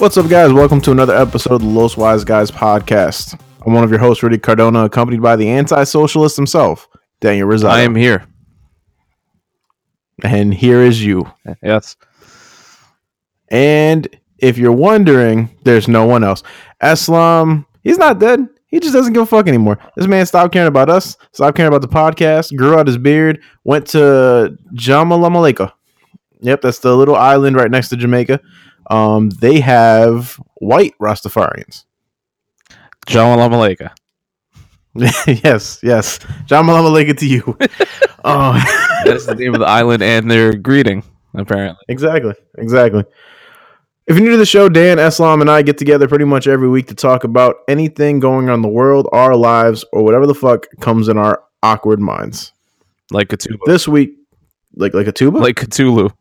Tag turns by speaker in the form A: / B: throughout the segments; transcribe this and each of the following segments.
A: What's up, guys? Welcome to another episode of the Los Wise Guys podcast. I'm one of your hosts, Rudy Cardona, accompanied by the anti-socialist himself, Daniel Rizzo.
B: I am here.
A: and here is you.
B: Yes.
A: And if you're wondering, there's no one else. Eslam, he's not dead. He just doesn't give a fuck anymore. This man stopped caring about us, stopped caring about the podcast, grew out his beard, went to Jamalamaleka. Yep, that's the little island right next to Jamaica. Um, they have white Rastafarians.
B: John Lamaleka.
A: yes, yes. Jamalamaleka to you. uh,
B: That's the name of the island and their greeting, apparently.
A: Exactly. Exactly. If you're new to the show, Dan, Eslam, and I get together pretty much every week to talk about anything going on in the world, our lives, or whatever the fuck comes in our awkward minds.
B: Like Cthulhu.
A: This week, like like a tuba?
B: Like Cthulhu.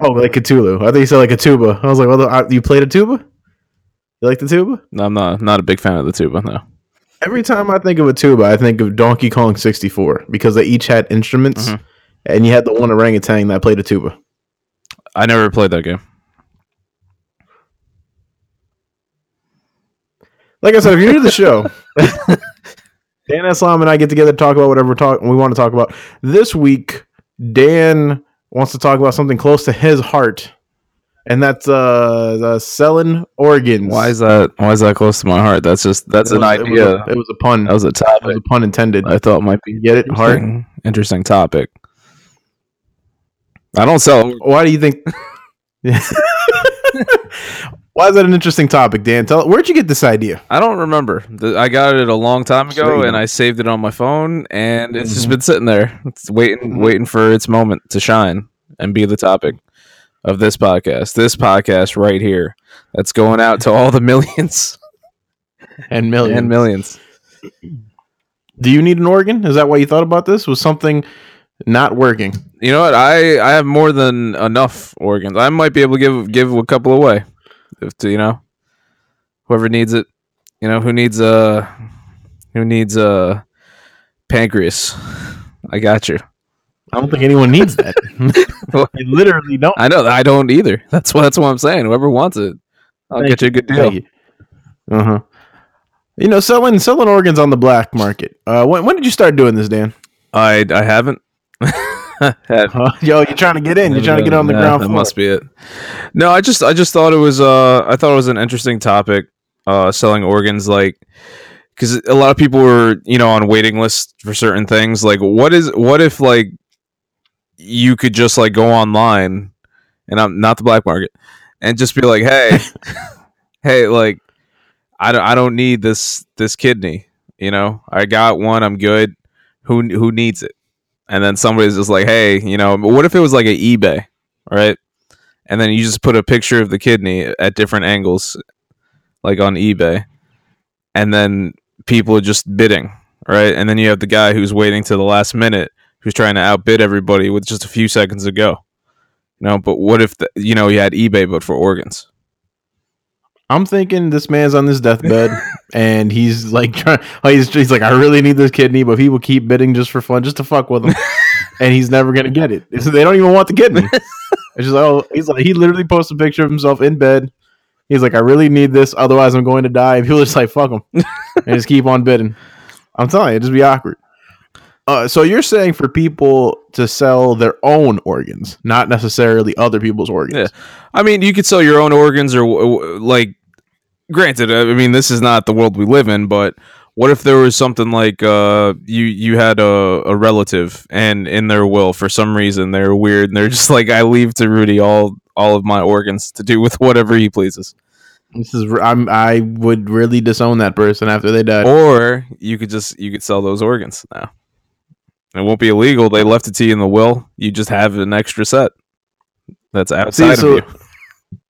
A: Oh, like Cthulhu. I thought you said like a tuba. I was like, well, the- uh, you played a tuba? You like the tuba?
B: No, I'm not not a big fan of the tuba, no.
A: Every time I think of a tuba, I think of Donkey Kong 64 because they each had instruments,
B: Mhm.
A: and you had the one orangutan that played a tuba.
B: I never played that game.
A: Like I said, if you're new to the show, Dan Islam and I get together to talk about whatever we're talk- we want to talk about. This week, Dan wants to talk about something close to his heart, and that's uh, selling organs.
B: Why is that why is that close to my heart? That's just that's
A: It
B: an
A: was- it was
B: idea.
A: a- It was a pun.
B: that was a
A: It was
B: topic
A: a pun intended.
B: I thought might be
A: Get it? Heart.
B: interesting topic. I don't sell
A: Why do you think? Why is that an interesting topic, Dan? Tell where'd you get this idea?
B: I don't remember. The- I got it a long time ago,
A: you
B: and
A: don't.
B: I saved it on my phone, and it's just
A: Mhm.
B: been sitting there, it's waiting,
A: Mhm.
B: waiting for its moment to shine and be the topic of this podcast. This podcast right here, that's going out to all the millions
A: And millions.
B: and millions.
A: Do you need an organ? Is that why you thought about this? Was something not working?
B: You know what? I I have more than enough organs. I might be able to give give a couple away, if to, you know, whoever needs it. You know, who needs a who needs a pancreas? I got you.
A: I don't think anyone needs that. you literally don't.
B: I know I don't either. That's what that's what I'm saying. Whoever wants it, I'll
A: Thank
B: get you a good deal.
A: You. Uh huh. You know, selling selling organs on the black market. Uh, when when did you start doing this, Dan?
B: I I haven't.
A: Yo, you're trying to get in. You're trying to get on the
B: Yeah,
A: ground
B: That
A: floor.
B: must be it. No, I just I just thought it was uh I thought it was an interesting topic. Uh, selling organs like because a lot of people were you know on waiting lists for certain things. Like what is what if like you could just like go online and I'm not the black market and just be like hey hey like I don't I don't need this this kidney you know I got one I'm good who who needs it and then somebody's just like, hey, you know, what if it was like an eBay, right? And then you just put a picture of the kidney at different angles, like on eBay, and then people are just bidding, right? And then you have the guy who's waiting to the last minute, who's trying to outbid everybody with just a few seconds to go. You know, but what if the, you know you had eBay but for organs?
A: I'm thinking this man's on this deathbed, and he's like trying. Oh, he's he's like, I really need this kidney, but people keep bidding just for fun, just to fuck with him, and he's never gonna get it. So they don't even want the kidney. It's just like, oh, he's like, he literally posts a picture of himself in bed. He's like, I really need this, otherwise I'm going to die. And people just like, fuck him, and just keep on bidding. I'm telling you, it just be awkward. Uh, so you're saying for people to sell their own organs, not necessarily other people's organs. Yeah.
B: I mean, you could sell your own organs, or like, granted, I mean, this is not the world we live in, but what if there was something like uh, you you had a, a relative, and in their will, for some reason, they're weird, and they're just like, I leave to Rudy all all of my organs to do with whatever he pleases.
A: This is I'm I would really disown that person after they died.
B: Or you could just you could sell those organs now. It won't be illegal. They left it to you in the will. You just have an extra set that's outside
A: so-
B: of you.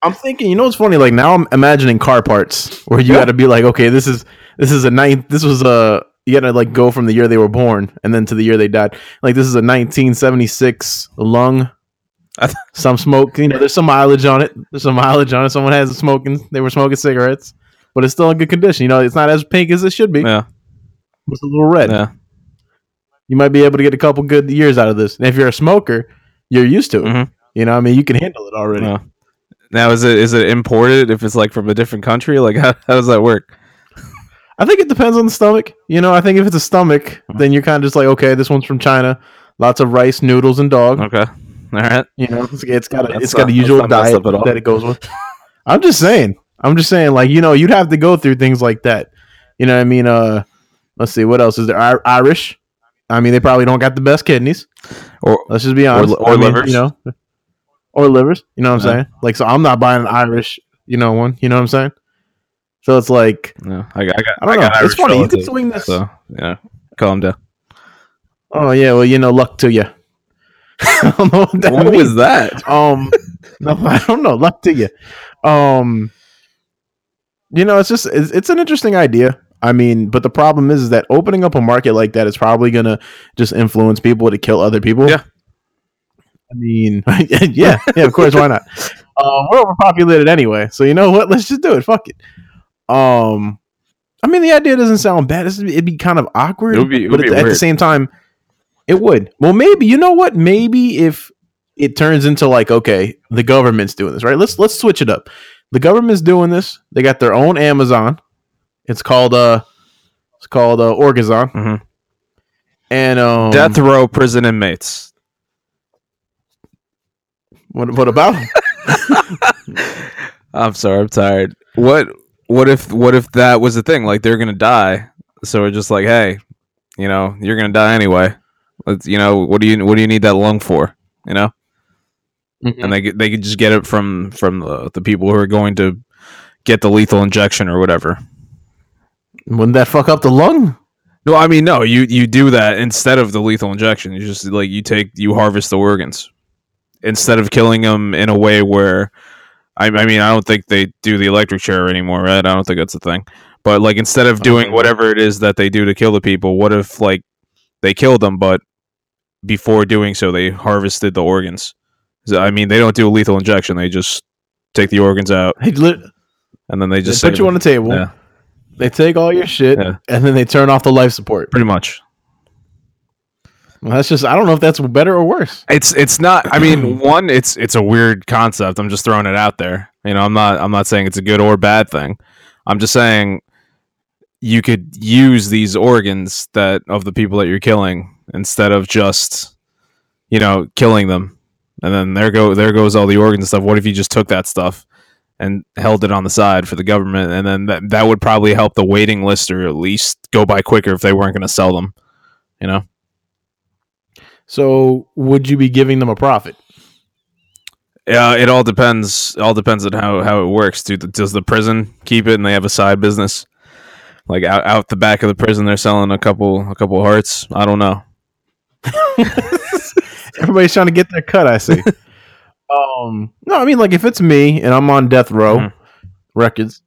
A: I'm thinking, you know what's funny? Like now I'm imagining car parts where you
B: Yeah.
A: got to be like, okay, this is this is a ninth. This was a you got to like go from the year they were born and then to the year they died. Like this is a 1976 lung. Some smoke. You know, there's some mileage on it. There's some mileage on it. Someone has a smoking. They were smoking cigarettes, but it's still in good condition. You know, it's not as pink as it should be.
B: Yeah,
A: It's a little red.
B: yeah.
A: You might be able to get a couple good years out of this. And if you're a smoker, you're used to it.
B: Mhm.
A: You know, I mean, you can handle it already.
B: Yeah. Now is it is it imported if it's like from a different country? Like how, how does that work?
A: I think it depends on the stomach. You know, I think if it's a stomach, then you're kind of just like, okay, this one's from China. Lots of rice, noodles, and dog.
B: Okay, all right.
A: You know, it's, it's got a,
B: That's
A: it's got
B: not-
A: a usual
B: that's not messed
A: diet
B: up at all.
A: that it goes with. I'm just saying. I'm just saying. Like you know, you'd have to go through things like that. You know, what I mean, uh, let's see, what else is there? Ir- Irish. I mean, they probably don't got the best kidneys.
B: Or
A: Let's just be honest.
B: or
A: I mean,
B: livers.
A: you know, or livers. You know what I'm
B: Yeah.
A: saying? Like, so I'm not buying an Irish, you know, one. You know what I'm saying? So it's like,
B: no, I got I got
A: I don't know.
B: got
A: It's
B: Irish
A: funny. You
B: can
A: swing this.
B: So yeah, calm down.
A: Oh yeah, well, you know, luck to you. I don't know what that
B: What was that?
A: Um, no, I don't know. Luck to you. Um, you know, it's just it's, it's an interesting idea. I mean, but the problem is, is that opening up a market like that is probably gonna just influence people to kill other people.
B: Yeah.
A: I mean, yeah, yeah, of course, why not? Um, we're overpopulated anyway, so you know what? Let's just do it. Fuck it. Um, I mean, the idea doesn't sound bad. It's- It'd be kind of awkward,
B: It would be- it would
A: but
B: be
A: at, at the same time, it would. Well, maybe you know what? Maybe if it turns into like, okay, the government's doing this, right? Let's let's switch it up. The government's doing this. They got their own Amazon. It's called uh, it's called uh, Orgazon,
B: Mhm.
A: and um,
B: Death row prison inmates.
A: What what about? 'em?
B: I'm sorry, I'm tired. What what if what if that was the thing? Like they're gonna die, so we're just like, hey, you know, you're gonna die anyway. Let's, you know, what do you what do you need that lung for? You know, mm-hmm. and they could- they could just get it from from the, the people who are going to get the lethal injection or whatever.
A: Wouldn't that fuck up the lung?
B: No, I mean no. You you do that instead of the lethal injection. You just like you take you harvest the organs instead of killing them in a way where. I, I mean, I don't think they do the electric chair anymore, right? I don't think that's a thing. But like, instead of doing whatever it is that they do to kill the people, what if like they killed them, but before doing so, they harvested the organs? I mean, they don't do a lethal injection; they just take the organs out
A: They, lit,
B: and then they
A: they
B: just
A: put
B: save
A: you on
B: them.
A: the table.
B: Yeah.
A: They take all your shit,
B: Yeah.
A: and then they turn off the life support.
B: pretty much.
A: Well, that's just I don't know if that's better or worse.
B: It's it's not. I mean, one, it's it's a weird concept. I'm just throwing it out there. You know, I'm not I'm not saying it's a good or bad thing. I'm just saying you could use these organs that of the people that you're killing instead of just you know killing them. And then there go there goes all the organs and stuff. What if you just took that stuff and held it on the side for the government, and then that that would probably help the waiting list or at least go by quicker if they weren't going to sell them. You know.
A: So would you be giving them a profit?
B: Yeah, it all depends. All depends on how, how it works. Do the, does the prison keep it, and they have a side business, like out, out the back of the prison, they're selling a couple a couple hearts. I don't know.
A: Everybody's trying to get their cut. I see. um, no, I mean like if it's me and I'm on death row
B: Mhm.
A: records,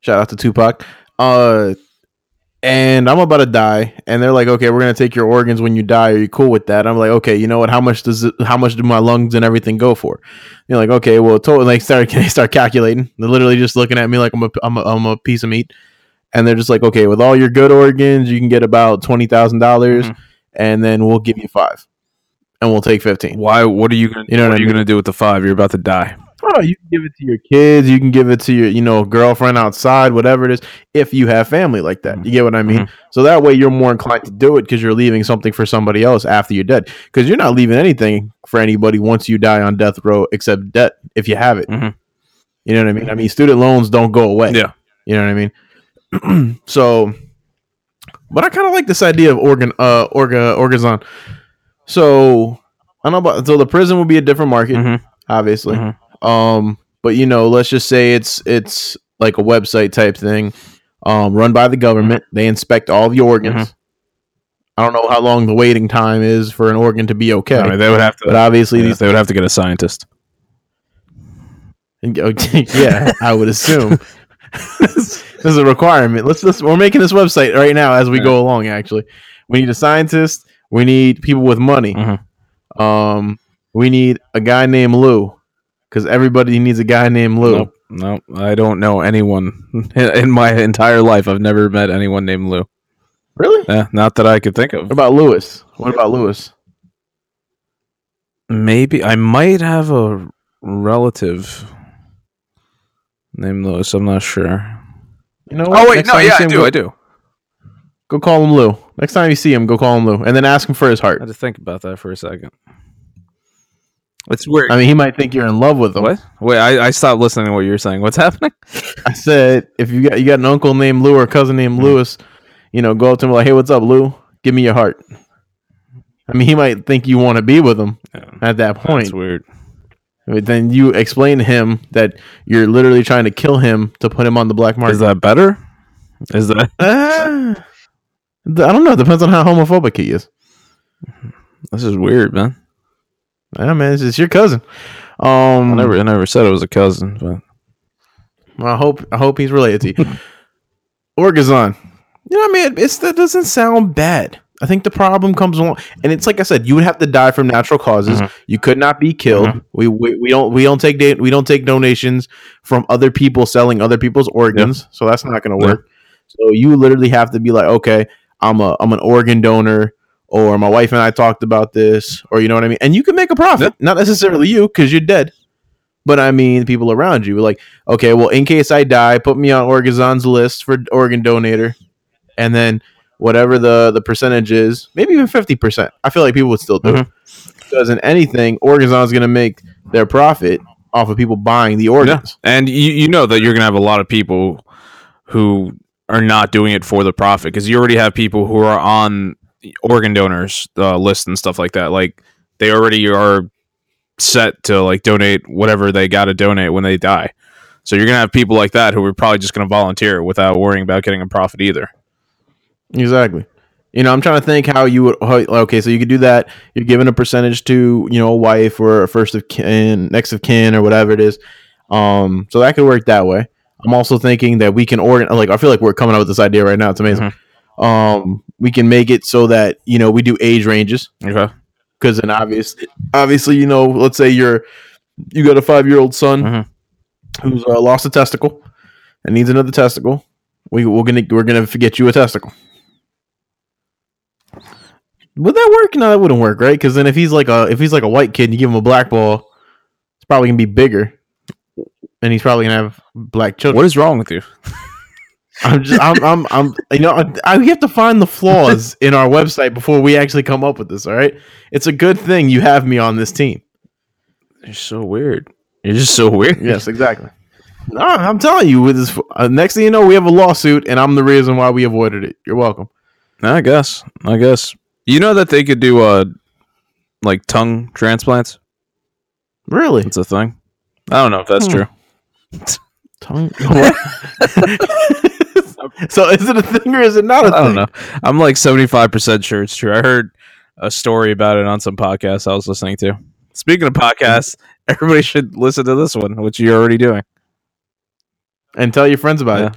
A: shout out to Tupac. Uh, and I'm about to die, and they're like, okay, we're gonna take your organs when you die. Are you cool with that? I'm like, okay, you know what? How much does it, how much do my lungs and everything go for? You're like, okay, well, totally. Like, start they start calculating. They're literally just looking at me like I'm a I'm a, I'm a piece of meat, and they're just like, okay, with all your good organs, you can get about twenty thousand dollars,
B: Mhm.
A: and then we'll give you five, and we'll take fifteen.
B: Why? What are you gonna?
A: You know
B: what,
A: what
B: are you
A: mean?
B: gonna do with the five? You're about to die.
A: Oh, you can give it to your kids. You can give it to your, you know, girlfriend outside, whatever it is, if you have family like that. You get what I mean?
B: Mhm.
A: So that way you're more inclined to do it because you're leaving something for somebody else after you're dead. Because you're not leaving anything for anybody once you die on death row except debt if you have it.
B: Mhm.
A: You know what I mean? I mean, student loans don't go away.
B: Yeah.
A: You know what I mean? so, but I kind of like this idea of organ, uh, orga, orgazon. So, I don't know about, so the prison would be a different market,
B: Mhm.
A: obviously. Um, but you know, let's just say it's it's like a website type thing, um, run by the government. They inspect all the organs.
B: Mhm.
A: I don't know how long the waiting time is for an organ to be okay,
B: I mean, they would have to.
A: but obviously
B: yeah,
A: these
B: they would have to get a scientist.
A: And, yeah, I would assume. this is a requirement. Let's, let's we're making this website right now as we go along. Actually, we need a scientist. We need people with money.
B: Mhm.
A: Um, we need a guy named Lou because everybody needs a guy named Lou.
B: Nope, nope. I don't know anyone in my entire life. I've never met anyone named Lou.
A: Really?
B: Yeah, not that I could think of.
A: What about Lewis? What about Lewis?
B: Maybe I might have a relative named Lewis. I'm not sure.
A: You know what?
B: Oh wait,
A: Next
B: no, yeah, I do.
A: Go,
B: I do.
A: go call him Lou. Next time you see him, go call him Lou, and then ask him for his
B: I
A: heart.
B: had to think about that for a second. It's weird.
A: I mean, he might think you're in love with him.
B: what? Wait, I, I stopped listening to what you were saying. What's happening?
A: I said, if you got you got an uncle named Lou or a cousin named Lewis, you know, go up to him like, "Hey, what's up, Lou? Give me your heart." I mean, he might think you want to be with him
B: Yeah,
A: at that point.
B: That's weird.
A: But then you explain to him that you're literally trying to kill him to put him on the black market.
B: Is that better? Is that?
A: Ah, I don't know. It depends on how homophobic he is.
B: This is weird, man.
A: Yeah, man, it's, it's your cousin.
B: I
A: Um,
B: never, I never said it was a cousin, but
A: I hope I hope he's related to you. Orgazon. You know what I mean? It's that doesn't sound bad. I think the problem comes along, and it's like I said, you would have to die from natural causes.
B: Mhm.
A: You could not be killed.
B: Mhm.
A: We, we we don't we don't take da- we don't take donations from other people selling other people's organs, so that's not going to work. So you literally have to be like, okay, I'm a I'm an organ donor, or my wife and I talked about this, or you know what I mean. And you can make a profit, not necessarily you because you're dead, but I mean people around you. Like, okay, well, in case I die, put me on Orgazon's list for organ donator, and then whatever the the percentage is, maybe even fifty percent. I feel like people would still do it mm-hmm. because in anything, Orgazon's going to make their profit off of people buying the organs.
B: and you, you know that you're gonna have a lot of people who are not doing it for the profit because you already have people who are on organ donors uh, list and stuff like that. Like they already are set to like donate whatever they got to donate when they die. So you're gonna have people like that who are probably just gonna volunteer without worrying about getting a profit either.
A: Exactly. You know, I'm trying to think how you would. How, okay, so you could do that. You're giving a percentage to you know a wife or a first of kin, next of kin, or whatever it is. Um, so that could work that way. I'm also thinking that we can organ. Like, I feel like we're coming up with this idea right now. It's amazing. Um, we can make it so that you know we do age ranges
B: Okay.
A: because then obvious, obviously, you know, let's say you're you got a five year old son
B: Mhm.
A: who's uh, lost a testicle and needs another testicle. We we're gonna we're gonna get you a testicle. Would that work? No, that wouldn't work, right? Because then if he's like a if he's like a white kid and you give him a black ball, it's probably gonna be bigger, and he's probably gonna have black children.
B: What is wrong with you?
A: I'm just I'm I'm, I'm you know I, I we have to find the flaws in our website before we actually come up with this. All right, it's a good thing you have me on this team.
B: You're so weird. You're just so weird.
A: Yes, exactly. No, I'm telling you, with this, uh, next thing you know, we have a lawsuit, and I'm the reason why we avoided it. You're welcome.
B: I guess. I guess. You know that they could do uh like tongue transplants?
A: Really?
B: It's a thing. I don't know if that's
A: Hmm.
B: true.
A: Tongue? So is it a thing or is it not a
B: I
A: thing?
B: I don't know. I'm like 75% sure it's true. I heard a story about it on some podcast I was listening to. Speaking of podcasts, everybody should listen to this one, which you're already doing.
A: And tell your friends about
B: Yeah.
A: it.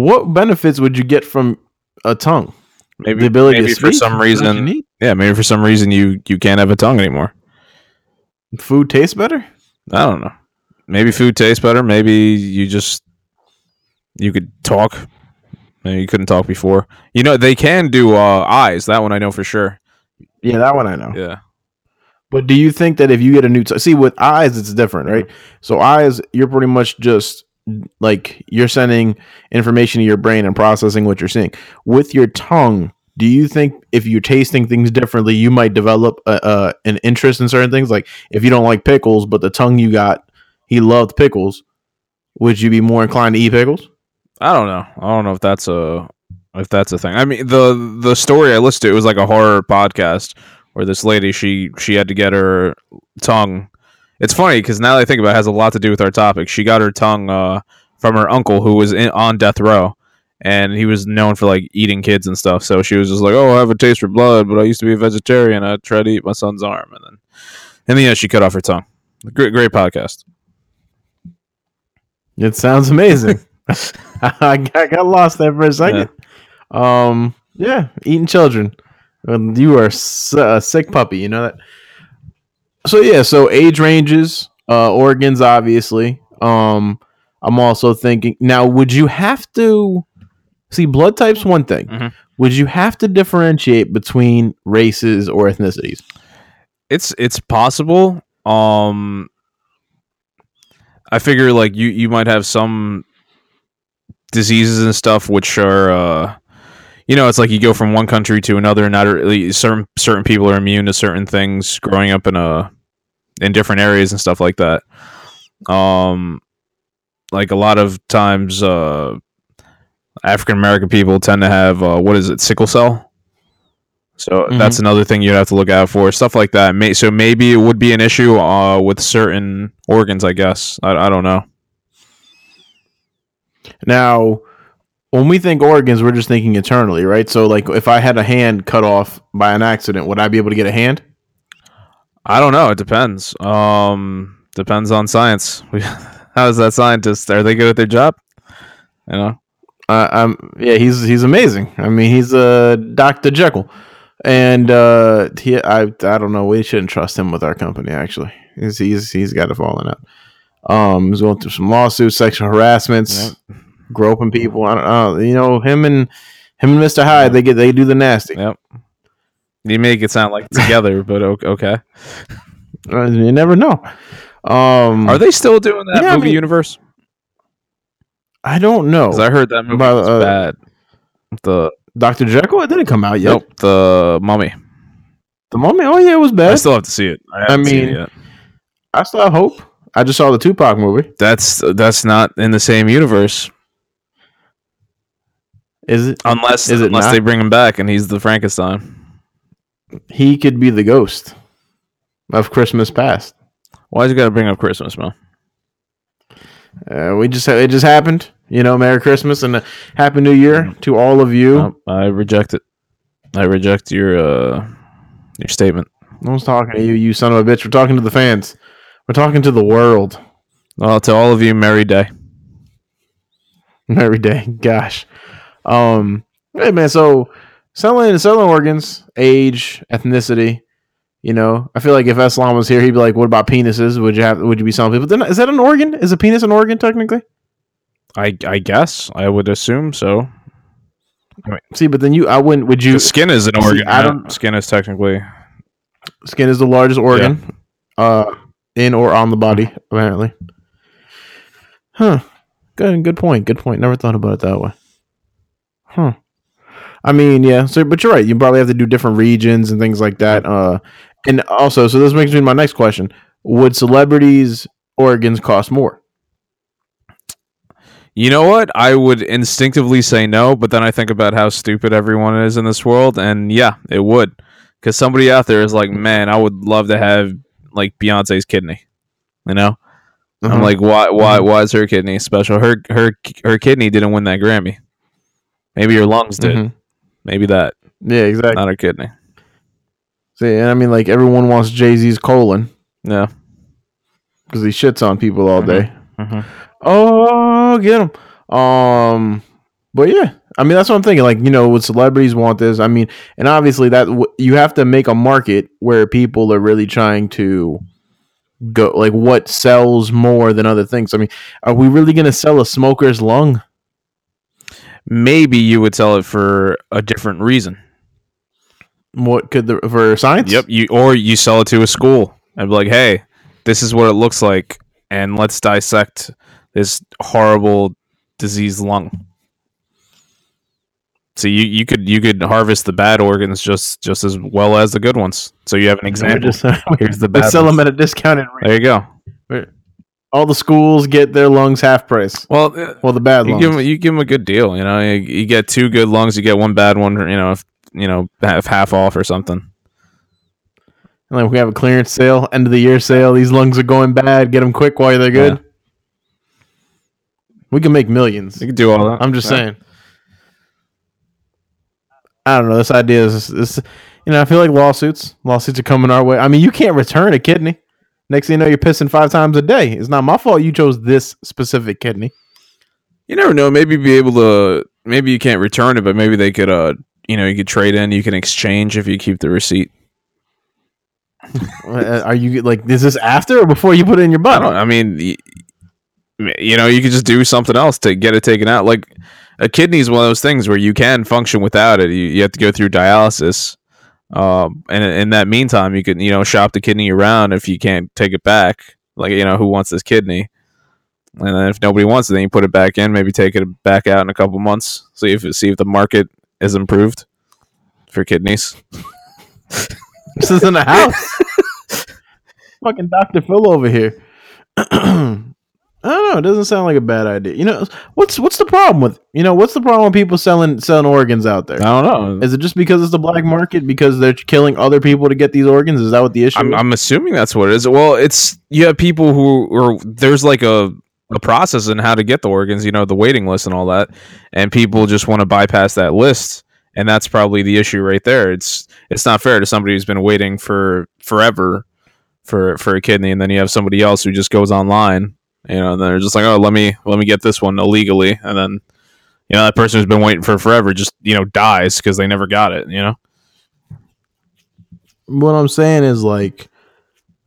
A: What benefits would you get from a tongue?
B: Maybe,
A: the ability
B: maybe
A: to
B: for
A: speak?
B: some
A: Is that what you
B: reason, yeah, maybe for some reason you you can't have a tongue anymore.
A: food tastes better.
B: I don't know. Maybe food tastes better. Maybe you just you could talk. You couldn't talk before. You know they can do uh, eyes. That one I know for sure.
A: Yeah, that one I know.
B: Yeah.
A: But do you think that if you get a new t- see with eyes, it's different, right? So eyes, you're pretty much just like you're sending information to your brain and processing what you're seeing. With your tongue, do you think if you're tasting things differently, you might develop a, a, an interest in certain things? Like if you don't like pickles, but the tongue you got, he loved pickles. Would you be more inclined to eat pickles?
B: I don't know. I don't know if that's a if that's a thing. I mean, the the story I listened to it was like a horror podcast where this lady she she had to get her tongue. It's funny because now that I think about it, it has a lot to do with our topic. She got her tongue uh, from her uncle who was in, on death row, and he was known for like eating kids and stuff. So she was just like, "Oh, I have a taste for blood, but I used to be a vegetarian. I tried to eat my son's arm, and then in the end, she cut off her tongue." Great, great podcast.
A: It sounds amazing. I, got, I got lost there for a second. Um, yeah, eating children. Um, You are a sick puppy. You know that. So yeah, so age ranges, uh, organs, obviously. Um, I'm also thinking now. Would you have to see blood types? One thing.
B: Mhm.
A: Would you have to differentiate between races or ethnicities?
B: It's it's possible. Um, I figure like you you might have some diseases and stuff which are uh you know it's like you go from one country to another and not really certain certain people are immune to certain things growing up in a in different areas and stuff like that. Um like a lot of times uh african american people tend to have uh what is it sickle cell? So
A: Mhm.
B: that's another thing you'd have to look out for stuff like that. May, so maybe it would be an issue uh with certain organs i guess. I, I don't know
A: Now, when we think organs, we're just thinking eternally, right? So, like, if I had a hand cut off by an accident, would I be able to get a hand?
B: I don't know. It depends. Um, depends on science. How's that scientist? Are they good at their job? You know.
A: Uh, um, yeah, he's he's amazing. I mean, he's a uh, Doctor Jekyll, and uh, he I I don't know. We shouldn't trust him with our company. Actually, he's he's he's got it falling out. Um, he's going through some lawsuits, sexual harassments, groping people. I don't know. You know him and him and Mister Hyde. They get they do the nasty.
B: Yep. You make it sound like together, but okay.
A: Uh, You never know. Um,
B: Are they still doing that
A: Yeah, I
B: movie
A: mean-
B: universe?
A: I don't know.
B: I heard that movie
A: About,
B: was
A: uh,
B: bad. The
A: Doctor Jekyll. It didn't come out yet.
B: nope, the Mummy.
A: The moment. Oh yeah, it was bad.
B: I still have to see it. I,
A: I
B: it
A: mean-
B: yet.
A: I still have hope. I just saw the Tupac movie.
B: that's that's not in the same universe
A: Is it?
B: unless
A: Is it
B: unless
A: not?
B: they bring him back and he's the Frankenstein.
A: He could be the ghost of Christmas past.
B: Why'd you got to bring up Christmas, man?
A: Uh, we just it just happened. You know, Merry Christmas and a Happy New Year to all of you.
B: Nope, I reject it. I reject your uh your statement.
A: No one's talking to you, you son of a bitch. We're talking to the fans. We're talking to the world.
B: Well, to all of you, merry day.
A: Merry day. Gosh. Um hey man, so selling selling organs, age, ethnicity, you know, I feel like if Islam was here, he'd be like, What about penises? Would you have would you be selling people? Then is that an organ? Is a penis an organ technically?
B: I I guess I would assume so.
A: See, but then you I wouldn't would you
B: The skin is an organ.
A: I
B: I
A: don't-
B: don't. Skin is technically.
A: skin is the largest organ uh in or on the body, apparently. Huh. Good good point. Good point. Never thought about it that way. Huh. I mean, yeah, so but you're right. You probably have to do different regions and things like that. Uh and also, so this makes me my next question. Would celebrities organs cost more?
B: You know what? I would instinctively say no, but then I think about how stupid everyone is in this world, and yeah, it would. Because somebody out there is like, man, I would love to have like Beyonce's kidney. You know,
A: Uh-huh.
B: I'm like, why? Why? Why is her kidney special? Her her her kidney didn't win that Grammy. Maybe your lungs did.
A: Mhm.
B: Maybe that,
A: Yeah, exactly.
B: not her kidney.
A: See, and I mean like everyone wants Jay-Z's colon
B: Yeah.
A: because he shits on people all day.
B: Mhm.
A: Oh, get him. Um, but yeah, I mean that's what I'm thinking. Like you know, would celebrities want this? I mean, and obviously that w- you have to make a market where people are really trying to go. Like what sells more than other things? I mean, are we really going to sell a smoker's lung?
B: Maybe you would sell it for a different reason.
A: What could the for science?
B: Yep. You or you sell it to a school and be like, hey, this is what it looks like, and let's dissect this horrible diseased lung. So you, you could you could harvest the bad organs just just as well as the good ones. So you have an example.
A: just
B: Here's the bad
A: sell them at a discounted rate.
B: There you go.
A: All the schools get their lungs half price.
B: Well,
A: Well, the bad
B: you
A: lungs.
B: give them you give them a good deal. You know, you, you get two good lungs, you get one bad one. You know, if you know half half off or something.
A: And like we have a clearance sale, end of the year sale. These lungs are going bad. Get them quick while they're good.
B: Yeah.
A: We can make millions.
B: You can do all that.
A: I'm just
B: Yeah.
A: saying. I don't know. This idea is this. You know, I feel like lawsuits. Lawsuits are coming our way. I mean, you can't return a kidney. Next thing you know, you're pissing five times a day. It's not my fault you chose this specific kidney.
B: You never know. Maybe be able to. Maybe you can't return it, but maybe they could. Uh, you know, you could trade in. You can exchange if you keep the receipt.
A: Uh, Are you like, is this after or before you put it in your butt?
B: don't. I mean, y- you know, you could just do something else to get it taken out. Like a kidney is one of those things where you can function without it. You, you have to go through dialysis. Um, and in that meantime, you can you know shop the kidney around if you can't take it back. Like you know, who wants this kidney? And then if nobody wants it, then you put it back in. Maybe take it back out in a couple months. See if see if the market is improved for kidneys.
A: This isn't a house. Fucking Dr. Phil over here. I don't know. It doesn't sound like a bad idea. You know, what's what's the problem with you know what's the problem with people selling selling organs out there?
B: I don't know.
A: Is it just because it's the black market because they're killing other people to get these organs? Is that what the issue
B: I'm,
A: is?
B: I'm assuming that's what it is. Well, it's you have people who or there's like a a process in how to get the organs. You know, the waiting list and all that, and people just want to bypass that list, and that's probably the issue right there. It's it's not fair to somebody who's been waiting for forever for for a kidney, and then you have somebody else who just goes online. You know, and they're just like, oh, let me let me get this one illegally, and then you know that person who's been waiting for forever just you know dies because they never got it. You know.
A: what I'm saying is like,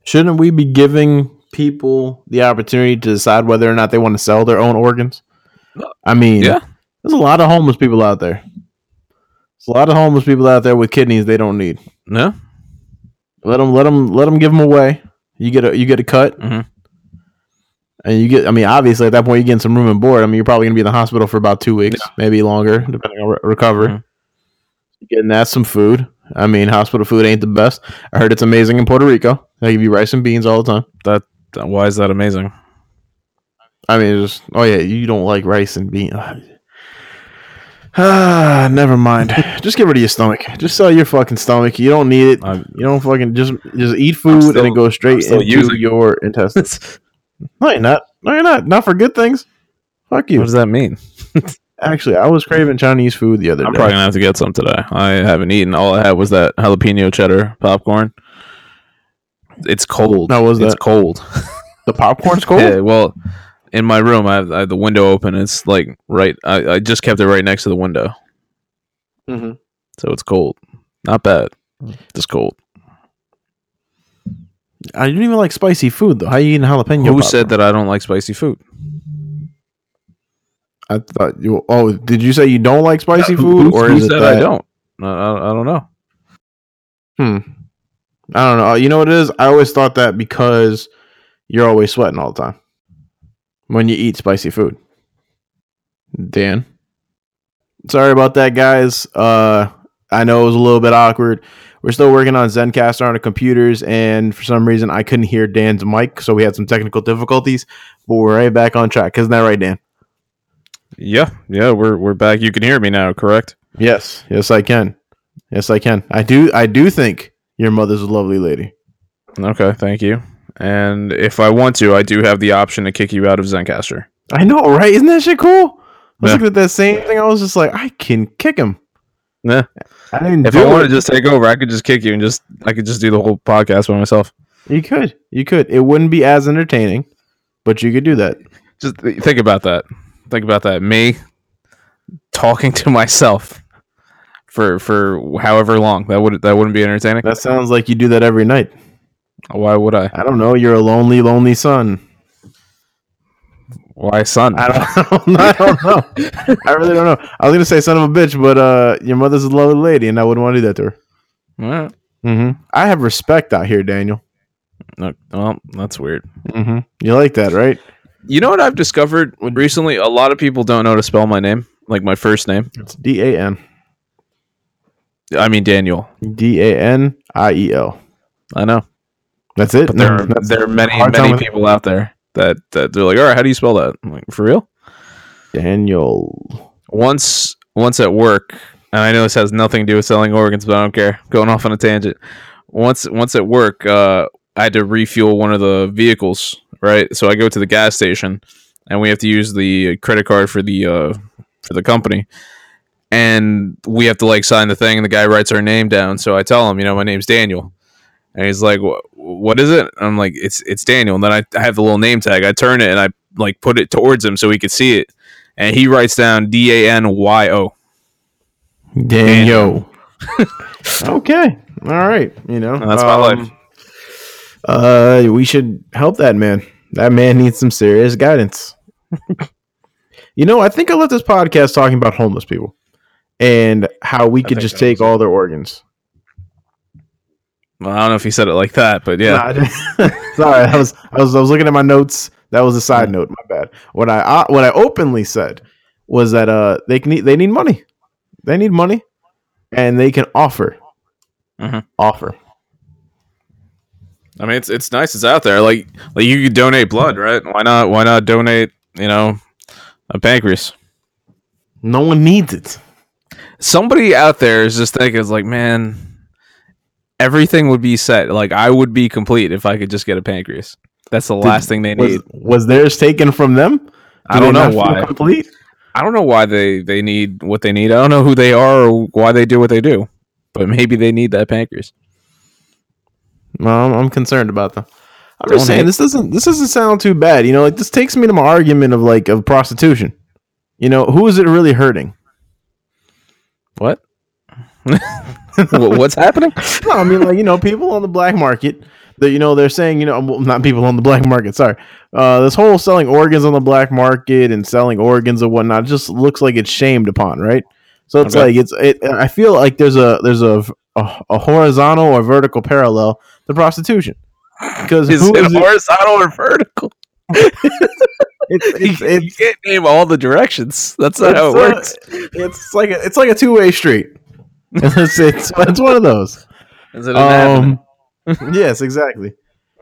A: shouldn't we be giving people the opportunity to decide whether or not they want to sell their own organs? I mean,
B: Yeah.
A: there's a lot of homeless people out there. There's a lot of homeless people out there with kidneys they don't need.
B: No.
A: Let them, let them, let them give them away. You get a, you get a cut,
B: Mhm.
A: And you get. I mean, obviously, at that point, you're getting some room and board. I mean, you're probably gonna be in the hospital for about two weeks, maybe longer, depending on re- recovery.
B: Mhm.
A: Getting that some food. I mean, hospital food ain't the best. I heard it's amazing in Puerto Rico. They give you rice and beans all the time.
B: That why is that amazing?
A: I mean, it's just oh yeah, you don't like rice and beans. Ah, never mind. just get rid of your stomach. Just sell your fucking stomach. You don't need it.
B: I'm-
A: you don't fucking just just eat food
B: still-
A: and it goes straight into
B: using-
A: your intestines. No, you're not. No, you're not. Not for good things. Fuck you.
B: What does that mean?
A: Actually, I was craving Chinese food the other day.
B: I'm
A: day.
B: probably gonna have to get some today. I haven't eaten. All I had was that jalapeno cheddar popcorn. It's cold.
A: How was
B: It's
A: that?
B: cold.
A: the popcorn's cold.
B: Yeah, well, in my room, I have, I have the window open. It's like right. I, I just kept it right next to the window,
A: hmm
B: so it's cold. Not bad. Just cold.
A: I didn't even like spicy food though. How you eating jalapeno?
B: Who
A: popcorn?
B: said that I don't like spicy food?
A: I thought you. Oh, did you say you don't like spicy food, or is it
B: said
A: that
B: I don't? I, I, I don't know.
A: Hmm. I don't know. You know what it is? I always thought that because you're always sweating all the time when you eat spicy food. Dan. Sorry about that, guys. Uh I know it was a little bit awkward. We're still working on Zencastr on the computers, and for some reason I couldn't hear Dan's mic, so we had some technical difficulties. But we're right back on track. Isn't that right, Dan?
B: Yeah, yeah, we're we're back. You can hear me now, correct?
A: Yes. Yes, I can. Yes, I can. I do I do think your mother's a lovely lady.
B: Okay, thank you. And if I want to, I do have the option to kick you out of Zencastr.
A: I know, right? Isn't that shit cool? I was
B: Yeah.
A: looking at that same thing. I was just like, I can kick him.
B: Yeah.
A: I didn't
B: If I want to just take over, I could just kick you and just I could just do the whole podcast by myself.
A: You could. You could. It wouldn't be as entertaining, but you could do that.
B: Just th- think about that. Think about that. Me talking to myself for for however long. That would that wouldn't be entertaining.
A: That sounds like you do that every night.
B: Why would I?
A: I don't know. You're a lonely, lonely son.
B: Why son?
A: I don't, I don't know. I really don't know. I was gonna say son of a bitch, but uh, your mother's a lovely lady, and I wouldn't want to do that to her. Mm-hmm. I have respect out here, Daniel.
B: No, well, that's weird.
A: Mm-hmm. You like that, right?
B: You know what I've discovered recently? A lot of people don't know how to spell my name, like my first name.
A: It's D A N
B: I mean Daniel.
A: D A N I E L.
B: I know,
A: That's it.
B: but there are,
A: That's
B: there are many many people out there that that they're like, all right, how do you spell that? I'm like, for real?
A: Daniel.
B: once once at work, and I know this has nothing to do with selling organs, but I don't care. Going off on a tangent. Once once at work, uh, I had to refuel one of the vehicles. Right, so I go to the gas station, and we have to use the credit card for the uh, for the company, and we have to like sign the thing, and the guy writes our name down. So I tell him, you know, my name's Daniel. And he's like, "Wha- "What is it?" And I'm like, "It's it's Daniel." And then I, I have the little name tag. I turn it and I like put it towards him so he could see it. And he writes down D A N Y O.
A: Daniel. okay. All right. You know,
B: That's my life.
A: Uh, we should help that man. That man needs some serious guidance. you know, I think I left this podcast talking about homeless people and how we could just take all their organs.
B: Well, I don't know if he said it like that, but yeah.
A: I Sorry, I was, I was I was looking at my notes. That was a side note. My bad. What I uh, what I openly said was that uh they can need they need money. They need money, and they can offer
B: Mhm.
A: offer.
B: I mean, it's it's nice. It's out there. Like like you could donate blood, right? Why not? Why not donate? You know, a pancreas.
A: No one needs it.
B: Somebody out there is just thinking, it's like, man, everything would be set. Like I would be complete if I could just get a pancreas. That's the last thing they
A: Was,
B: need.
A: was theirs taken from them?
B: I don't know why.
A: Complete.
B: I don't know why they they need what they need. I don't know who they are or why they do what they do, but maybe they need that pancreas.
A: I'm, I'm concerned about them. I'm
B: Don't
A: just saying
B: hate-
A: this doesn't this doesn't sound too bad. You know, like this takes me to my argument of like of prostitution. You know, who is it really hurting?
B: What? Wha- What's happening?
A: No, I mean like you know people on the black market. That you know they're saying you know well, not people on the black market. Sorry, uh, this whole selling organs on the black market and selling organs and whatnot just looks like it's shamed upon, right? So it's
B: Okay.
A: like it's it. I feel like there's a there's a a, a horizontal or vertical parallel to prostitution because
B: Is it
A: is it?
B: horizontal or vertical?
A: It's, it's,
B: you,
A: it's,
B: you can't name all the directions. That's not how it works.
A: It's like a, it's like a two way street. it's, it's it's one of those.
B: Is it an
A: Um, yes, exactly.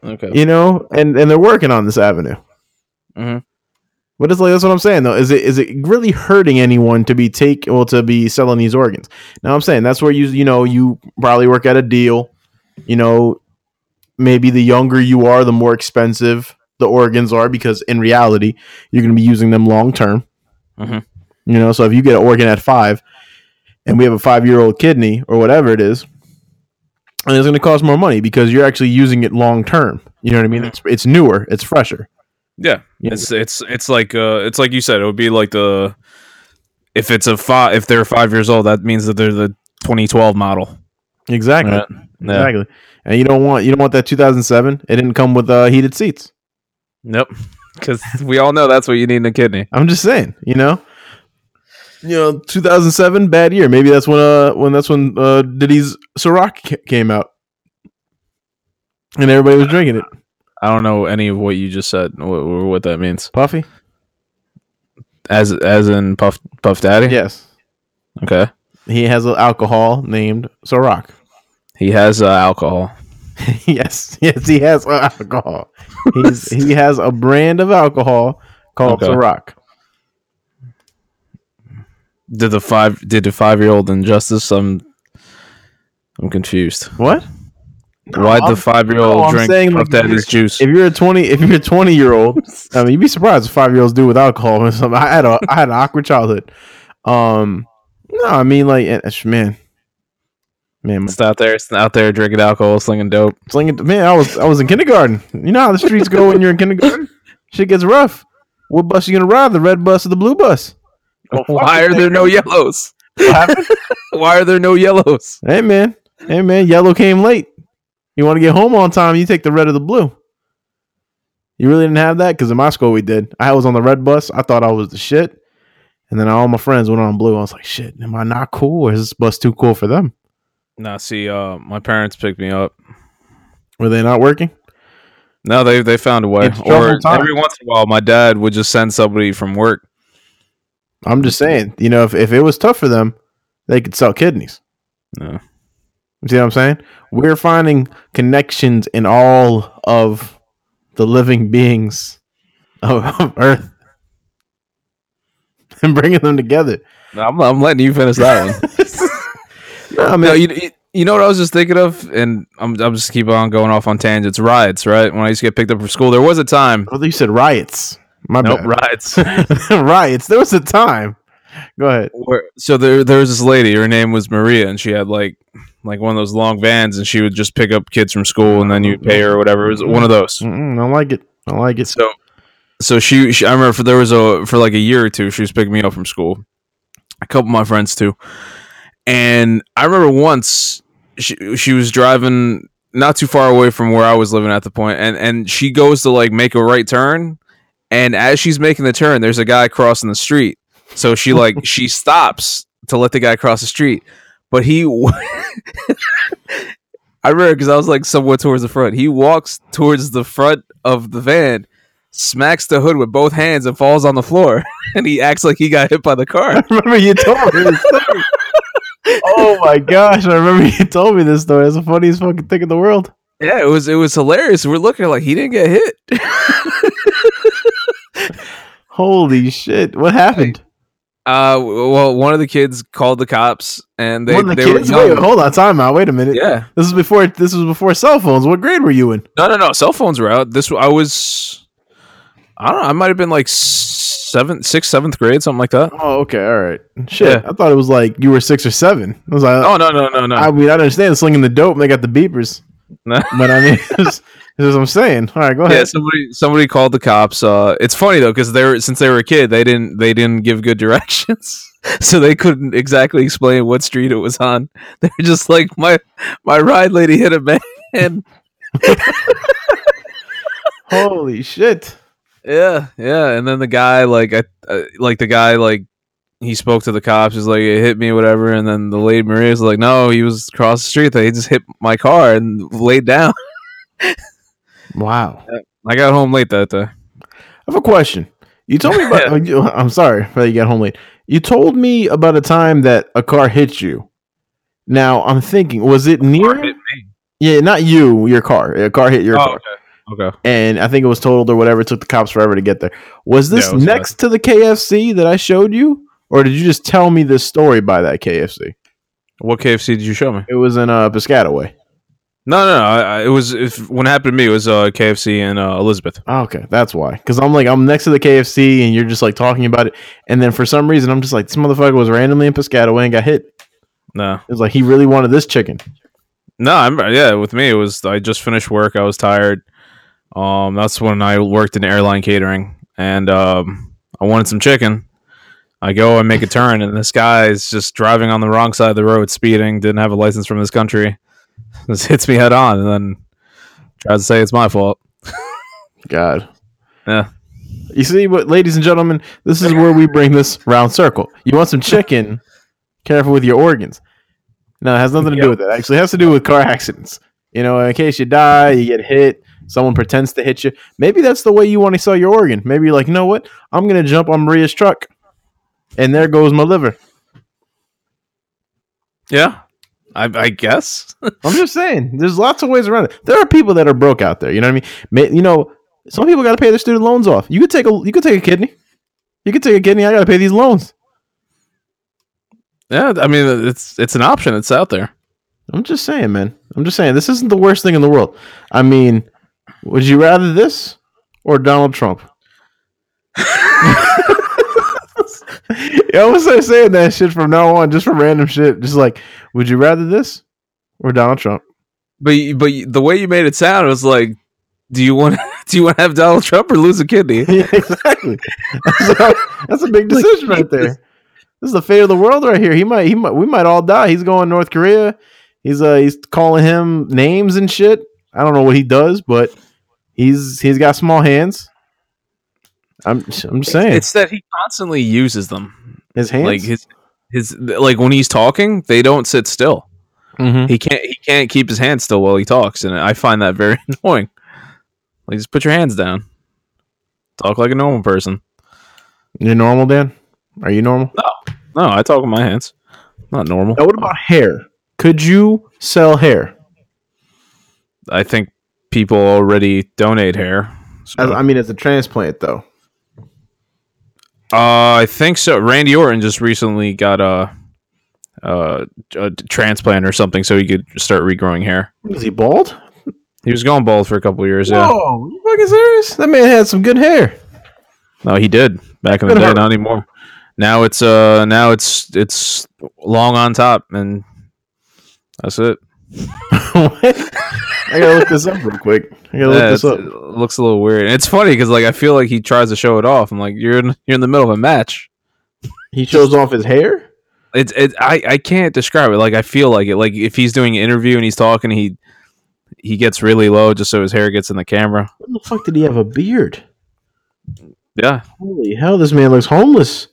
B: Okay.
A: You know, and and they're working on this avenue.
B: Mhm.
A: But it's like that's what I'm saying though. Is it is it really hurting anyone to be take well to be selling these organs? Now I'm saying that's where you you know you probably work at a deal. You know, maybe the younger you are, the more expensive the organs are because in reality you're going to be using them long term.
B: Mhm.
A: You know, so if you get an organ at five, and we have a five year old kidney or whatever it is, and it's going to cost more money because you're actually using it long term. You know what I mean? It's it's newer, it's fresher.
B: Yeah,
A: Yeah.
B: it's it's it's like uh, it's like you said. It would be like the if it's a five if they're five years old, that means that they're the 2012 model.
A: Exactly.
B: Right. Yeah.
A: Exactly. And you don't want you don't want that 2007. It didn't come with uh, heated seats.
B: Nope. Because we all know that's what you need in a kidney.
A: I'm just saying, you know. You know, 2007 bad year. Maybe that's when uh when that's when uh Diddy's Ciroc ca- came out. And everybody was drinking it.
B: I don't know any of what you just said. What, what that means?
A: Puffy?
B: As as in Puff Puff Daddy.
A: Yes.
B: Okay.
A: He has an alcohol named Ciroc.
B: He has uh, alcohol.
A: yes. Yes, he has uh, alcohol. He's he has a brand of alcohol called
B: Okay.
A: Ciroc.
B: Did the five did the five year old injustice? I'm I'm confused.
A: What?
B: Why'd
A: I'm-
B: the five year old
A: I'm
B: drink
A: saying,
B: Puff
A: like,
B: Daddy's juice?
A: if you're a 20 if you're a 20 year old i mean you'd be surprised what five year olds do with alcohol or something i had a i had an awkward childhood um no i mean like eh, man man
B: It's out there. It's out there drinking alcohol, slinging dope.
A: slinging man i was i was in kindergarten you know how the streets go when you're in kindergarten shit gets rough what bus are you gonna ride the red bus or the blue bus
B: Why are there no yellows? Why are there no yellows?
A: hey man. Hey man. Yellow came late. You want to get home on time you take the red or the blue. You really didn't have that? Because in my school we did. I was on the red bus. I thought i was the shit. And then all my friends went on blue. I was like shit am i not cool or is this bus too cool for them?
B: Nah, see, uh, my parents picked me up.
A: were they not working?
B: No, they they found a way. Or
A: time.
B: every once in a while, my dad would just send somebody from work.
A: I'm just saying you know if, if it was tough for them they could sell kidneys
B: No.
A: you see what i'm saying we're finding connections in all of the living beings of, of earth and bringing them together
B: I'm, I'm letting you finish that one.
A: no, I mean,
B: no, you, you- you know what I was just thinking of, and I'm I'm just keep on going off on tangents. Riots, right? When I used to get picked up from school, there was a time.
A: I thought you said riots. My
B: Nope,
A: bad.
B: riots.
A: riots. There was a time. Go ahead.
B: So there there was this lady. Her name was Maria, and she had like like one of those long vans, and she would just pick up kids from school, and then you'd pay her or whatever. It was one of those.
A: Mm-mm, I like it. I like it.
B: So, so she, she I remember for there was a for like a year or two, she was picking me up from school. A couple of my friends too, and I remember once she she was driving not too far away from where I was living at the point, and and she goes to like make a right turn, and as she's making the turn, there's a guy crossing the street. So she like she stops to let the guy cross the street, but he. I remember because I was like somewhere towards the front. He walks towards the front of the van, smacks the hood with both hands, and falls on the floor. and he acts like he got hit by the car.
A: I remember you told me this story. oh my gosh! I remember you told me this story. It's the funniest fucking thing in the world.
B: Yeah, it was it was hilarious. We're looking like he didn't get hit.
A: Holy shit! What happened?
B: Uh, well, one of the kids called the cops, and they
A: the
B: they
A: kids.
B: were
A: Wait, hold on, time out. Wait a minute.
B: Yeah,
A: This is before. This was before cell phones. What grade were you in?
B: no, no, no. Cell phones were out. This I was, I don't know. I might have been like seventh, sixth, seventh grade, something like that.
A: Oh, okay, all right. Shit,
B: Yeah.
A: I thought it was like you were six or seven. I was like,
B: Oh no, no, no, no.
A: I mean, I understand slinging the dope. and They got the beepers,
B: No.
A: but I mean, this is what I'm saying. All right, go ahead.
B: yeah, somebody somebody called the cops. Uh, it's funny though because they were since they were a kid, they didn't they didn't give good directions, so they couldn't exactly explain what street it was on. They were just like my my ride lady hit a man.
A: Holy shit!
B: yeah, yeah, and then the guy like I uh, like the guy like he spoke to the cops. He's like it hit me, whatever. And then the lady Maria's like, no, he was across the street. He just hit my car and laid down.
A: Wow.
B: I got home late that day.
A: I have a question. You told me about.
B: Yeah.
A: I'm sorry that you got home late. You told me about a time that a car hit you. Now I'm thinking, was it near? Yeah, not you. Your car. A car hit your
B: Oh,
A: car,
B: okay. Okay.
A: and I think it was totaled or whatever. It took the cops forever to get there. Was this
B: Yeah, was
A: next to the KFC that I showed you, or did you just tell me this story by that KFC?
B: What KFC did you show me?
A: It was in uh, Piscataway.
B: No, no, no. I, I, it was if, when it happened to me. It was uh, KFC and uh, Elizabeth.
A: Oh, okay, that's why. Because I'm like, I'm next to the KFC, and you're just like talking about it, and then for some reason, I'm just like, this motherfucker was randomly in Piscataway and got hit.
B: No,
A: It was like he really wanted this chicken.
B: no. I'm yeah. With me, it was I just finished work. I was tired. Um, that's when I worked in airline catering, and um, I wanted some chicken. I go and make a turn, and this guy is just driving on the wrong side of the road, speeding. Didn't have a license from this country. Just hits me head on, and then tries to say it's my fault.
A: God.
B: Yeah.
A: You see what, ladies and gentlemen, this is where we bring this round circle. You want some chicken? Careful with your organs. No, it has nothing to do with it. Actually, it has to do with car accidents. You know, in case you die, you get hit, someone pretends to hit you. Maybe that's the way you want to sell your organ. Maybe you're like, you know what? I'm gonna jump on Maria's truck, and there goes my liver.
B: Yeah, I, I guess.
A: I'm just saying, there's lots of ways around it. There are people that are broke out there. You know what I mean? You know, some people got to pay their student loans off. You could take a, you could take a kidney. You could take a kidney. I got to pay these loans.
B: yeah, I mean it's it's an option. It's out there.
A: I'm just saying, man. I'm just saying, this isn't the worst thing in the world. I mean, would you rather this or Donald Trump? you almost start saying that shit from now on, just for random shit. Just like, would you rather this or Donald Trump?
B: But but the way you made it sound was like, do you want do you want to have Donald Trump or lose a kidney?
A: yeah, exactly. That's a, that's a big decision right there. This is the fate of the world right here. He might, he might, we might all die. He's going North Korea. He's uh, he's calling him names and shit. I don't know what he does, but he's he's got small hands. I'm, I'm just saying
B: It's that he constantly uses them.
A: his hands.
B: Like his his like when he's talking, they don't sit still.
A: Mhm.
B: He can't he can't keep his hands still while he talks, and I find that very annoying. Like just put your hands down. Talk like a normal person.
A: You're normal, Dan. Are you normal?
B: No, no, I talk with my hands. Not normal.
A: Now, what about hair? Could you sell hair?
B: I think people already donate hair. So-
A: As, I mean, as a transplant, though.
B: Uh, I think so. Randy Orton just recently got a, a, a transplant or something, so he could start regrowing hair.
A: Is he bald?
B: He was going bald for a couple years. Yeah,
A: Whoa, you fucking serious? That man had some good hair.
B: no, he did back in the day. Not anymore. Now it's uh now it's it's long on top and That's it.
A: What? I gotta look this up real quick. I gotta look
B: Yeah,
A: this up.
B: it looks a little weird. And it's funny because like I feel like he tries to show it off. I'm like, you're in, you're in the middle of a match.
A: He shows off his hair.
B: It's it. I I can't describe it. Like I feel like it. Like if he's doing an interview and he's talking, he he gets really low just so his hair gets in the camera.
A: When the fuck did he have a beard?
B: Yeah.
A: Holy hell, this man looks homeless.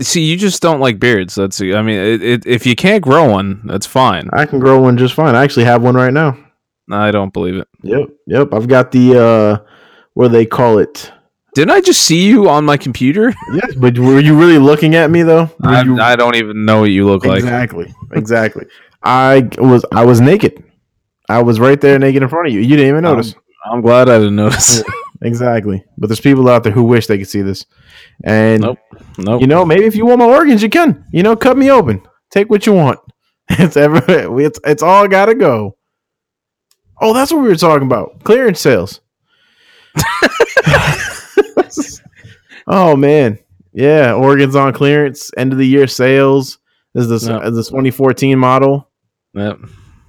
B: See, you just don't like beards. That's. I mean, it, it, if you can't grow one, that's fine.
A: I can grow one just fine. I actually have one right now.
B: I don't believe it.
A: Yep, yep. I've got the uh what do they call it?
B: Didn't I just see you on my computer?
A: Yes, but were you really looking at me though?
B: I,
A: you-
B: I don't even know what you look like.
A: exactly, exactly. I was I was naked. I was right there naked in front of you. You didn't even notice.
B: I'm glad I didn't notice.
A: exactly. But there's people out there who wish they could see this. And
B: Nope. nope.
A: you know, maybe if you want my organs, you can. You know, cut me open. Take what you want. It's ever it's it's all gotta go. Oh, that's what we were talking about. Clearance sales. oh man. Yeah, organs on clearance, end of the year sales. This is the,
B: Yeah.
A: the 2014 model.
B: Yep.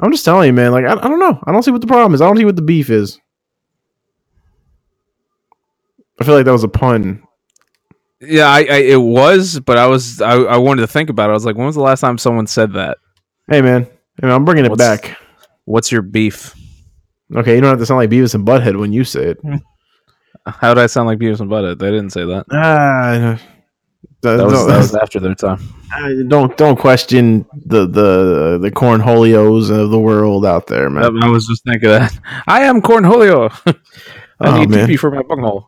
A: I'm just telling you, man. Like, I, I don't know. I don't see what the problem is. I don't see what the beef is. I feel like that was a pun.
B: Yeah, I, I it was, but I was I, I wanted to think about it. I was like, when was the last time someone said that?
A: Hey, man. Hey, man, I'm bringing it
B: What's-
A: back.
B: What's your beef?
A: Okay, you don't have to sound like Beavis and Butthead when you say it.
B: How did I sound like Beavis and Butthead? They didn't say that.
A: Ah,
B: That was, that was after their time.
A: don't don't question the the the cornholios of the world out there, man.
B: I was just thinking that. I am Cornholio. I
A: Oh,
B: need
A: man.
B: pee for my bunghole.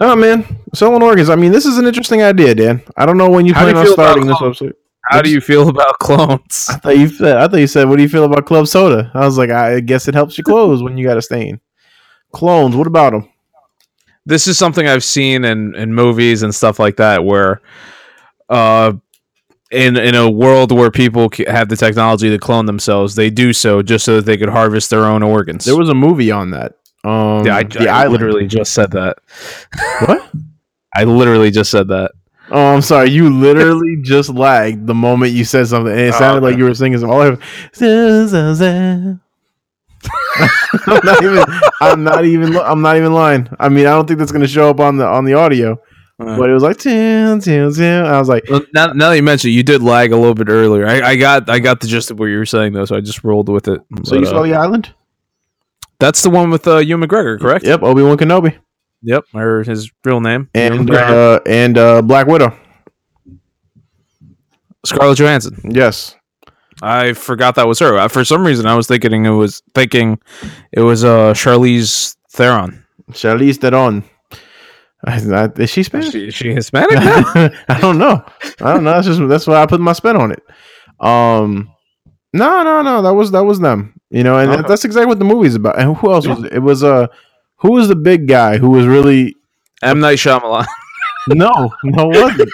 A: Oh man, selling organs. I mean, this is an interesting idea, Dan. I don't know when you
B: How
A: plan
B: you
A: on starting this website.
B: How do you feel about clones?
A: I thought you said. I thought you said. What do you feel about club soda? I was like, I guess it helps you close when you got a stain. Clones. What about them?
B: This is something I've seen in, in movies and stuff like that, where, uh, in in a world where people have the technology to clone themselves, they do so just so that they could harvest their own organs.
A: There was a movie on that. Um,
B: yeah, I,
A: the
B: I
A: island.
B: literally just said that.
A: What?
B: I literally just said that.
A: Oh, I'm sorry. You literally just lagged the moment you said something, and it
B: Oh,
A: sounded like you were singing some. All I'm not even. I'm not even. I'm not even lying. I mean, I don't think that's going to show up on the on the audio, but it was like. Tin, tin, tin. I was like,
B: Well, now, now that you mentioned, it, you did lag a little bit earlier. I, I got I got the gist of what you were saying though, so I just rolled with it.
A: so
B: But,
A: you saw
B: uh,
A: the island?
B: That's the one with uh, Ewan McGregor, correct?
A: Yep, Obi Wan Kenobi
B: Yep, or his real name,
A: and uh, and uh, Black Widow.
B: Scarlett Johansson.
A: Yes,
B: I forgot that was her. For some reason, I was thinking it was thinking it was uh Charlize Theron.
A: Charlize Theron. I- I- Is she Spanish?
B: Is she Hispanic?
A: I don't know. I don't know. That's just that's why I put my spin on it. Um, no, no, no. That was that was them. You know, and
B: Okay.
A: that's exactly what the movie's about. And who else was it? It was uh, who was the big guy who was really
B: M Night Shyamalan.
A: no, no, it wasn't.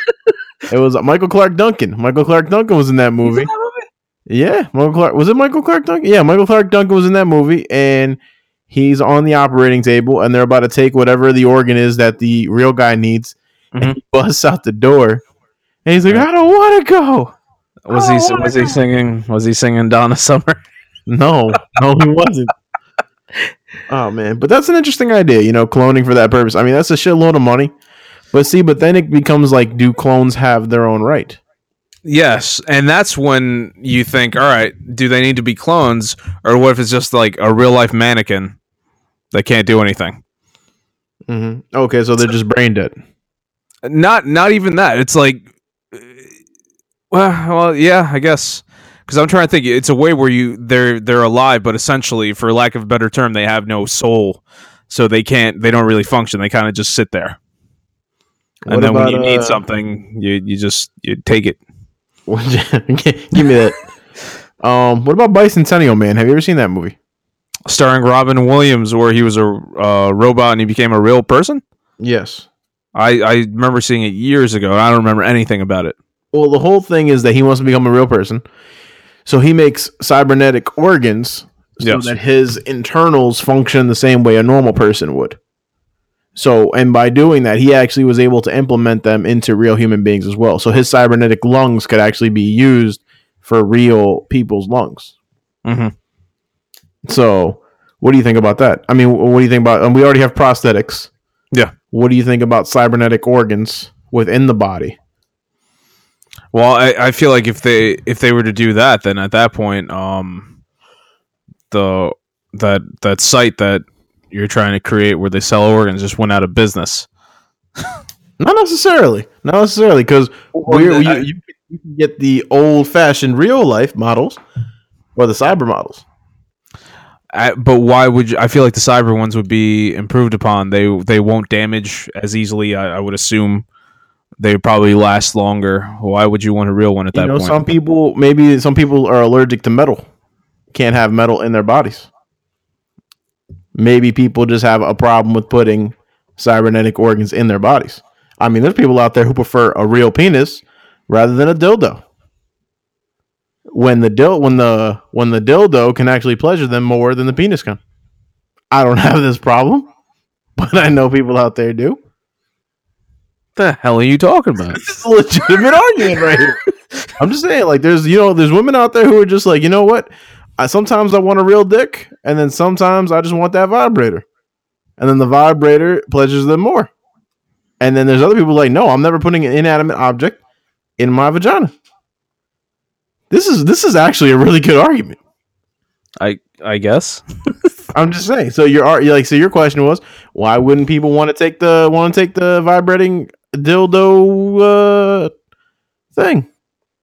A: it was Michael Clarke Duncan. Michael Clarke Duncan was in that movie. Yeah, Michael Clarke was it Michael Clarke Duncan? Yeah, Michael Clarke Duncan was in that movie, and he's on the operating table, and they're about to take whatever the organ is that the real guy needs, and
B: Mhm.
A: he busts out the door, and he's like, "I don't want to go."
B: Was he was he singing was he singing Donna Summer?
A: No, no, he wasn't. oh man, but that's an interesting idea, you know, cloning for that purpose. I mean, that's a shitload of money. But see, but then it becomes like, do clones have their own right?
B: Yes, and that's when you think, all right, do they need to be clones, or what if it's just like a real life mannequin that can't do anything?
A: hmm Okay, so they're just brain dead.
B: Not not even that. It's like, uh, well, well, yeah, I guess because I'm trying to think. It's a way where you they're they're alive, but essentially, for lack of a better term, they have no soul, so they can't they don't really function. They kind of just sit there. And
A: What
B: then when
A: about,
B: you need
A: uh,
B: something, you you just you take it.
A: Give me that. Um, what about Bicentennial Man? Have you ever seen that movie?
B: Starring Robin Williams, where he was a uh, robot and he became a real person.
A: Yes.
B: I, I remember seeing it years ago. And I don't remember anything about it.
A: Well, the whole thing is that he wants to become a real person, so he makes cybernetic organs so
B: Yes.
A: that his internals function the same way a normal person would. So, and by doing that, he actually was able to implement them into real human beings as well. So his cybernetic lungs could actually be used for real people's lungs.
B: hmm
A: So, what do you think about that? I mean, what do you think about? And we already have prosthetics.
B: Yeah.
A: What do you think about cybernetic organs within the body?
B: Well, I, I feel like if they if they were to do that, then at that point, um, the that that site that you're trying to create where they sell organs just went out of business.
A: Not necessarily. Not necessarily, because
B: Well,
A: you, you, you can get the old fashioned real life models or the cyber models.
B: I, but why would you? I feel like the cyber ones would be improved upon. They they won't damage as easily. I, I would assume they probably last longer. Why would you want a real one at
A: You
B: that
A: know,
B: point?
A: some people maybe some people are allergic to metal, can't have metal in their bodies. Maybe people just have a problem with putting cybernetic organs in their bodies. I mean, there's people out there who prefer a real penis rather than a dildo. When the dil- when the when the dildo can actually pleasure them more than the penis can. I don't have this problem, but I know people out there do.
B: The hell are you talking about?
A: This is a legitimate argument right here. I'm just saying, like, there's you know, there's women out there who are just like, you know what? I sometimes I want a real dick, and then sometimes I just want that vibrator, and then the vibrator pleasures them more. And then there's other people like, no, I'm never putting an inanimate object in my vagina. This is this is actually a really good argument.
B: I I guess.
A: I'm just saying. So your ar- like, so your question was, why wouldn't people want to take the want to take the vibrating dildo uh, thing?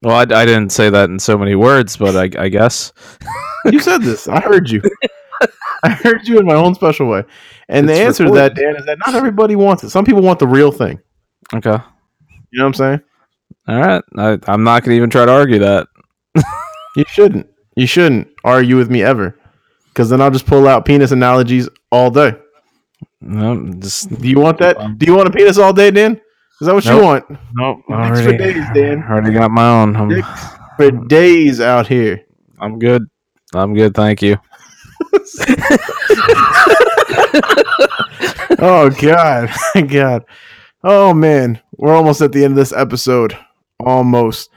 B: Well, I, I didn't say that in so many words, but I, I guess.
A: You said this. I heard you. I heard you in my own special way. And the
B: It's
A: answer to that, Dan, is that not everybody wants it. Some people want the real thing.
B: Okay.
A: You know what I'm saying?
B: All right. I, I'm not going to even try to argue that.
A: You shouldn't. You shouldn't argue with me ever. Because then I'll just pull out penis analogies all day.
B: No, just
A: Do you want that? Do you want a penis all day, Dan? Is that what you want?
B: nope.
A: Thanks for days, Dan.
B: already got my own. I'm,
A: Dicks for days out here.
B: I'm good. I'm good. Thank you.
A: Oh God, God. Oh man, we're almost at the end of this episode. Almost.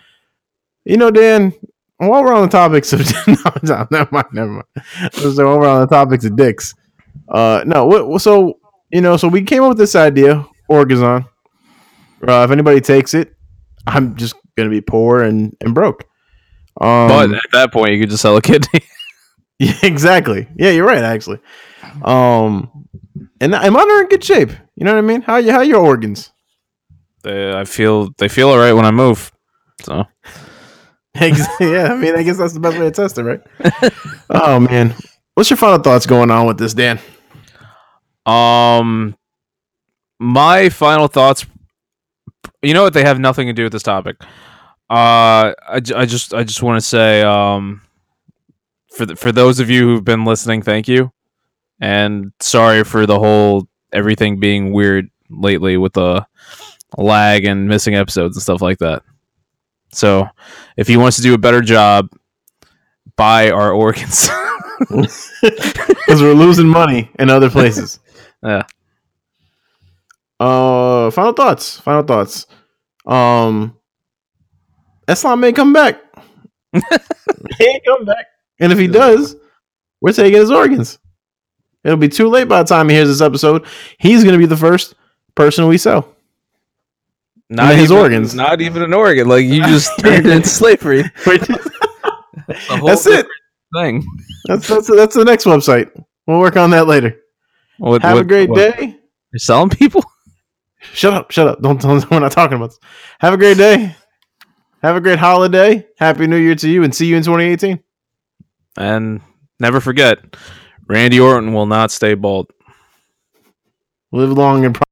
A: You know, Dan. While we're on the topics of no, no, never mind, never mind. So while we're on the topics of dicks, uh, no. What, so you know, so we came up with this idea, Orgazon. Uh, if anybody takes it, I'm just gonna be poor and and broke. Um,
B: but at that point, you could just sell a kidney.
A: yeah, exactly. Yeah, you're right. Actually, um, and mine are in good shape. You know what I mean? How you how your organs?
B: they, I feel they feel all right when I move. So
A: yeah, I mean, I guess that's the best way to test it, right? oh man, what's your final thoughts going on with this, Dan?
B: Um, my final thoughts. You know what? They have nothing to do with this topic. Uh, I, I just I just want to say um, for the, for those of you who've been listening, thank you, and sorry for the whole everything being weird lately with the lag and missing episodes and stuff like that. So, if he wants to do a better job, buy our organs.
A: Because we're losing money in other places.
B: Yeah.
A: Uh, final thoughts. Final thoughts. Um, Islam may come back. he ain't come back, and if he does, we're taking his organs. It'll be too late by the time he hears this episode. He's gonna be the first person we sell.
B: not
A: his organs.
B: Not even an organ. Like you just turned it into slavery.
A: That's it.
B: Thing.
A: That's that's that's the next website. We'll work on that later.
B: What,
A: Have a great
B: what?
A: day.
B: You're selling people.
A: Shut up, shut up. Don't, don't we're not talking about this. Have a great day. Have a great holiday. Happy New Year to you and see you in 2018.
B: And never forget, Randy Orton will not stay bald.
A: Live long and